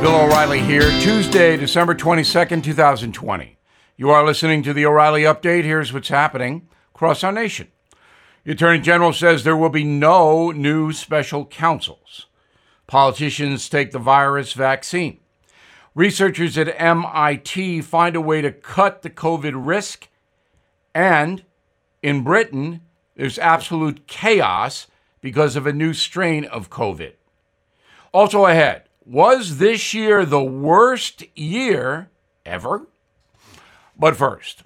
Bill O'Reilly here, Tuesday, December 22nd, 2020. You are listening to the O'Reilly Update. Here's what's happening across our nation. The Attorney General says there will be no new special counsels. Politicians take the virus vaccine. Researchers at MIT find a way to cut the COVID risk. And in Britain, there's absolute chaos because of a new strain of COVID. Also ahead, was this year the worst year ever? But first,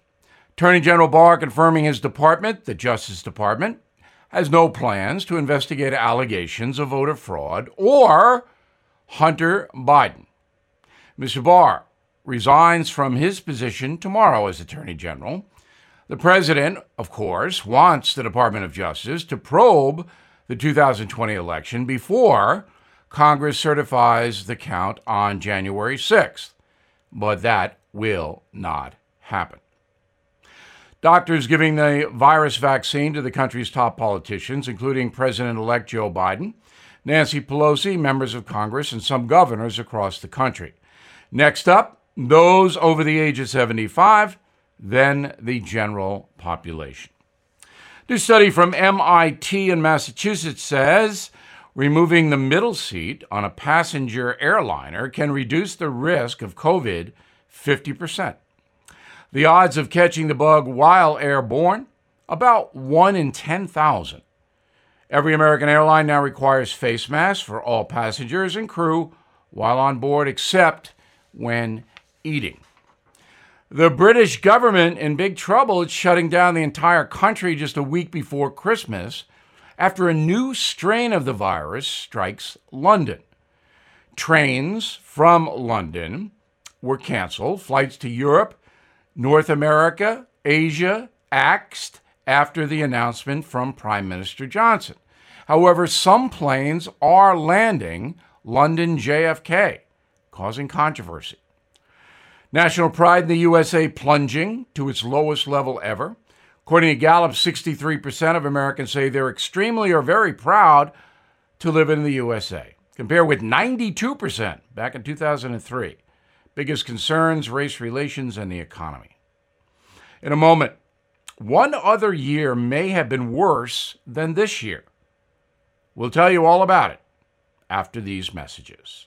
Attorney General Barr confirming his department, the Justice Department, has no plans to investigate allegations of voter fraud or Hunter Biden. Mr. Barr resigns from his position tomorrow as Attorney General. The president, of course, wants the Department of Justice to probe the 2020 election before Congress certifies the count on January 6th, but that will not happen. Doctors giving the virus vaccine to the country's top politicians, including President elect Joe Biden, Nancy Pelosi, members of Congress, and some governors across the country. Next up, those over the age of 75, then the general population. New study from MIT in Massachusetts says removing the middle seat on a passenger airliner can reduce the risk of COVID 50%. The odds of catching the bug while airborne, about 1 in 10,000. Every American airline now requires face masks for all passengers and crew while on board, except when eating. The British government in big trouble. It's shutting down the entire country just a week before Christmas after a new strain of the virus strikes London. Trains from London were canceled, flights to Europe, North America, Asia axed after the announcement from Prime Minister Johnson. However, some planes are landing London JFK, causing controversy. National pride in the USA plunging to its lowest level ever. According to Gallup, 63% of Americans say they're extremely or very proud to live in the USA, compared with 92% back in 2003. Biggest concerns race relations and the economy. In a moment, one other year may have been worse than this year. We'll tell you all about it after these messages.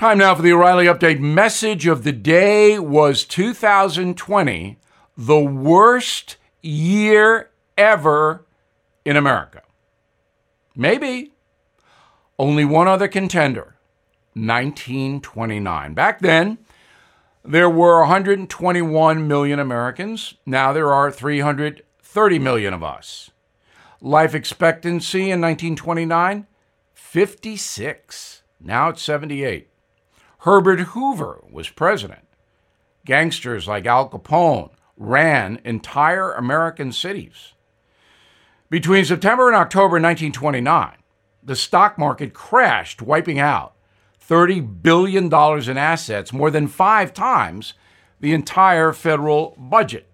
Time now for the O'Reilly Update. Message of the day was 2020, the worst year ever in America. Maybe. Only one other contender, 1929. Back then, there were 121 million Americans. Now there are 330 million of us. Life expectancy in 1929, 56. Now it's 78. Herbert Hoover was president. Gangsters like Al Capone ran entire American cities. Between September and October 1929, the stock market crashed, wiping out $30 billion in assets, more than five times the entire federal budget.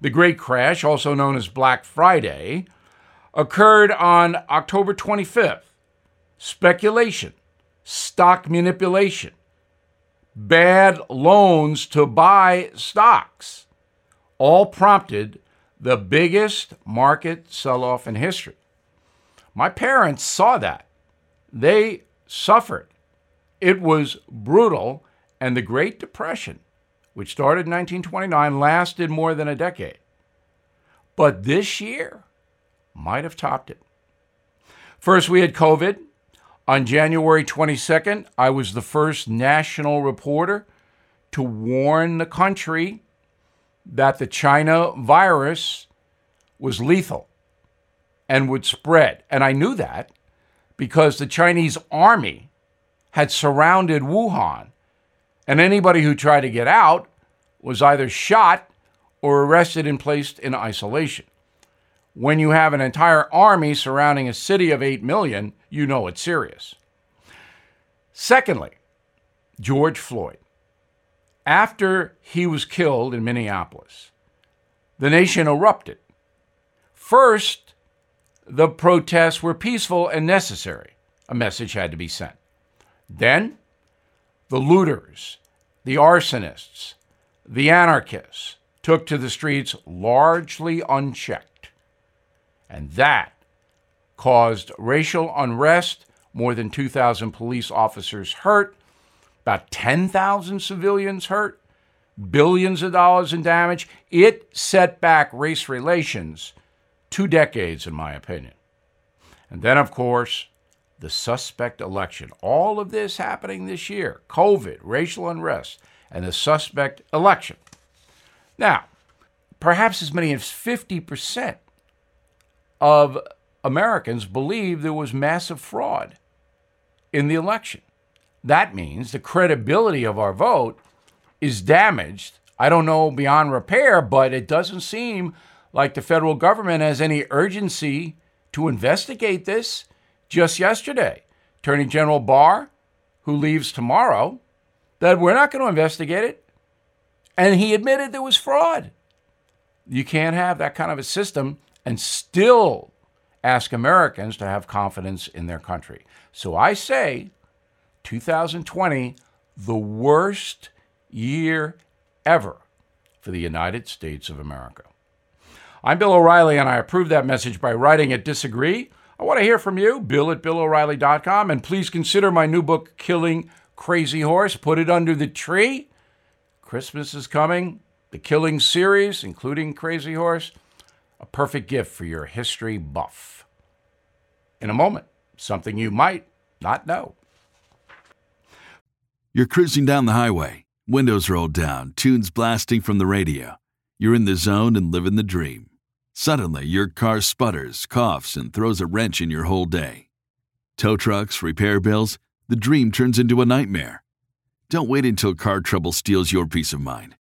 The Great Crash, also known as Black Friday, occurred on October 25th. Speculation stock manipulation, bad loans to buy stocks, all prompted the biggest market sell off in history. My parents saw that. They suffered. It was brutal, and the Great Depression, which started in 1929, lasted more than a decade. But this year might have topped it. First, we had COVID. On January 22nd, I was the first national reporter to warn the country that the China virus was lethal and would spread. And I knew that because the Chinese army had surrounded Wuhan, and anybody who tried to get out was either shot or arrested and placed in isolation. When you have an entire army surrounding a city of 8 million, you know it's serious. Secondly, George Floyd. After he was killed in Minneapolis, the nation erupted. First, the protests were peaceful and necessary. A message had to be sent. Then, the looters, the arsonists, the anarchists took to the streets largely unchecked. And that caused racial unrest, more than 2,000 police officers hurt, about 10,000 civilians hurt, billions of dollars in damage. It set back race relations two decades, in my opinion. And then, of course, the suspect election. All of this happening this year COVID, racial unrest, and the suspect election. Now, perhaps as many as 50% of Americans believe there was massive fraud in the election. That means the credibility of our vote is damaged. I don't know beyond repair, but it doesn't seem like the federal government has any urgency to investigate this. Just yesterday, Attorney General Barr, who leaves tomorrow, that we're not going to investigate it. And he admitted there was fraud. You can't have that kind of a system and still ask Americans to have confidence in their country. So I say 2020, the worst year ever for the United States of America. I'm Bill O'Reilly, and I approve that message by writing at Disagree. I want to hear from you, bill at BillO'Reilly.com, and please consider my new book, Killing Crazy Horse. Put it under the tree. Christmas is coming. The Killing series, including Crazy Horse, a perfect gift for your history buff. In a moment, something you might not know. You're cruising down the highway, windows rolled down, tunes blasting from the radio. You're in the zone and living the dream. Suddenly, your car sputters, coughs, and throws a wrench in your whole day. Tow trucks, repair bills, the dream turns into a nightmare. Don't wait until car trouble steals your peace of mind.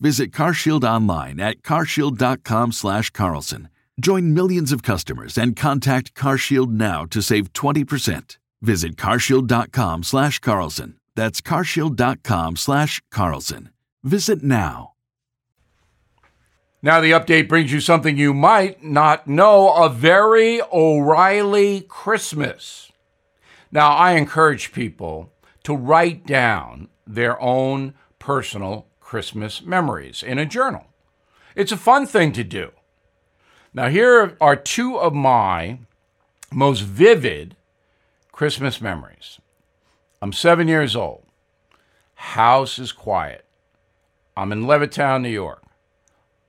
Visit CarShield online at carshield.com/slash Carlson. Join millions of customers and contact CarShield now to save 20%. Visit carshield.com/slash Carlson. That's carshield.com slash Carlson. Visit now. Now, the update brings you something you might not know a very O'Reilly Christmas. Now, I encourage people to write down their own personal Christmas memories in a journal. It's a fun thing to do. Now, here are two of my most vivid Christmas memories. I'm seven years old. House is quiet. I'm in Levittown, New York.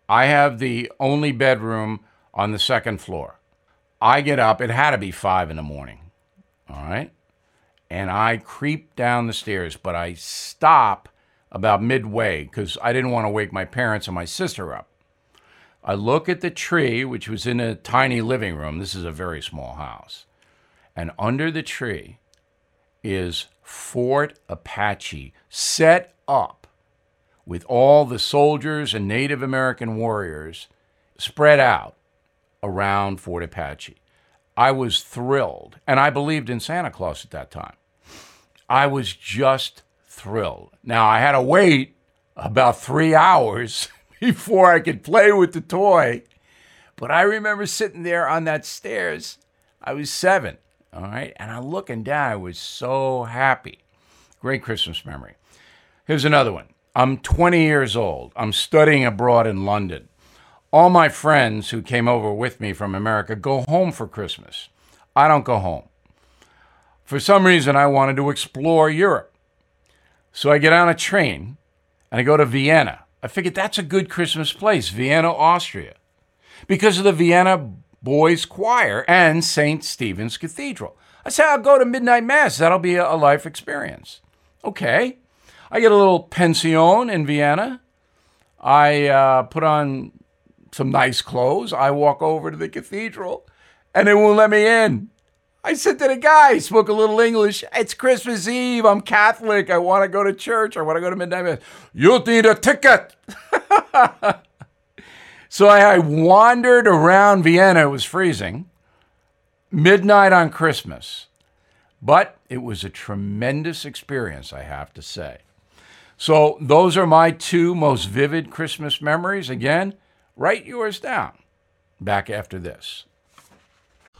I have the only bedroom on the second floor. I get up, it had to be five in the morning. All right. And I creep down the stairs, but I stop about midway because I didn't want to wake my parents and my sister up. I look at the tree, which was in a tiny living room. This is a very small house. And under the tree is Fort Apache set up with all the soldiers and Native American warriors spread out around Fort Apache. I was thrilled, and I believed in Santa Claus at that time. I was just thrilled. Now, I had to wait about three hours before I could play with the toy. But I remember sitting there on that stairs. I was seven, all right, and I'm looking down. I was so happy. Great Christmas memory. Here's another one. I'm 20 years old. I'm studying abroad in London. All my friends who came over with me from America go home for Christmas. I don't go home. For some reason, I wanted to explore Europe. So I get on a train and I go to Vienna. I figured that's a good Christmas place, Vienna, Austria, because of the Vienna Boys Choir and St. Stephen's Cathedral. I say, I'll go to midnight mass. That'll be a life experience. Okay. I get a little pension in Vienna. I uh, put on some nice clothes. I walk over to the cathedral and they won't let me in. I said to the guy, spoke a little English. It's Christmas Eve. I'm Catholic. I want to go to church. I want to go to midnight mass. You need a ticket. so I wandered around Vienna. It was freezing. Midnight on Christmas. But it was a tremendous experience, I have to say. So, those are my two most vivid Christmas memories. Again, write yours down. Back after this.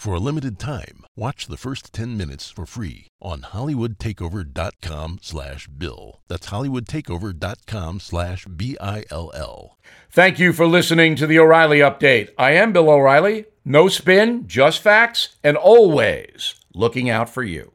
For a limited time, watch the first 10 minutes for free on hollywoodtakeover.com slash bill. That's hollywoodtakeover.com slash B-I-L-L. Thank you for listening to the O'Reilly Update. I am Bill O'Reilly. No spin, just facts, and always looking out for you.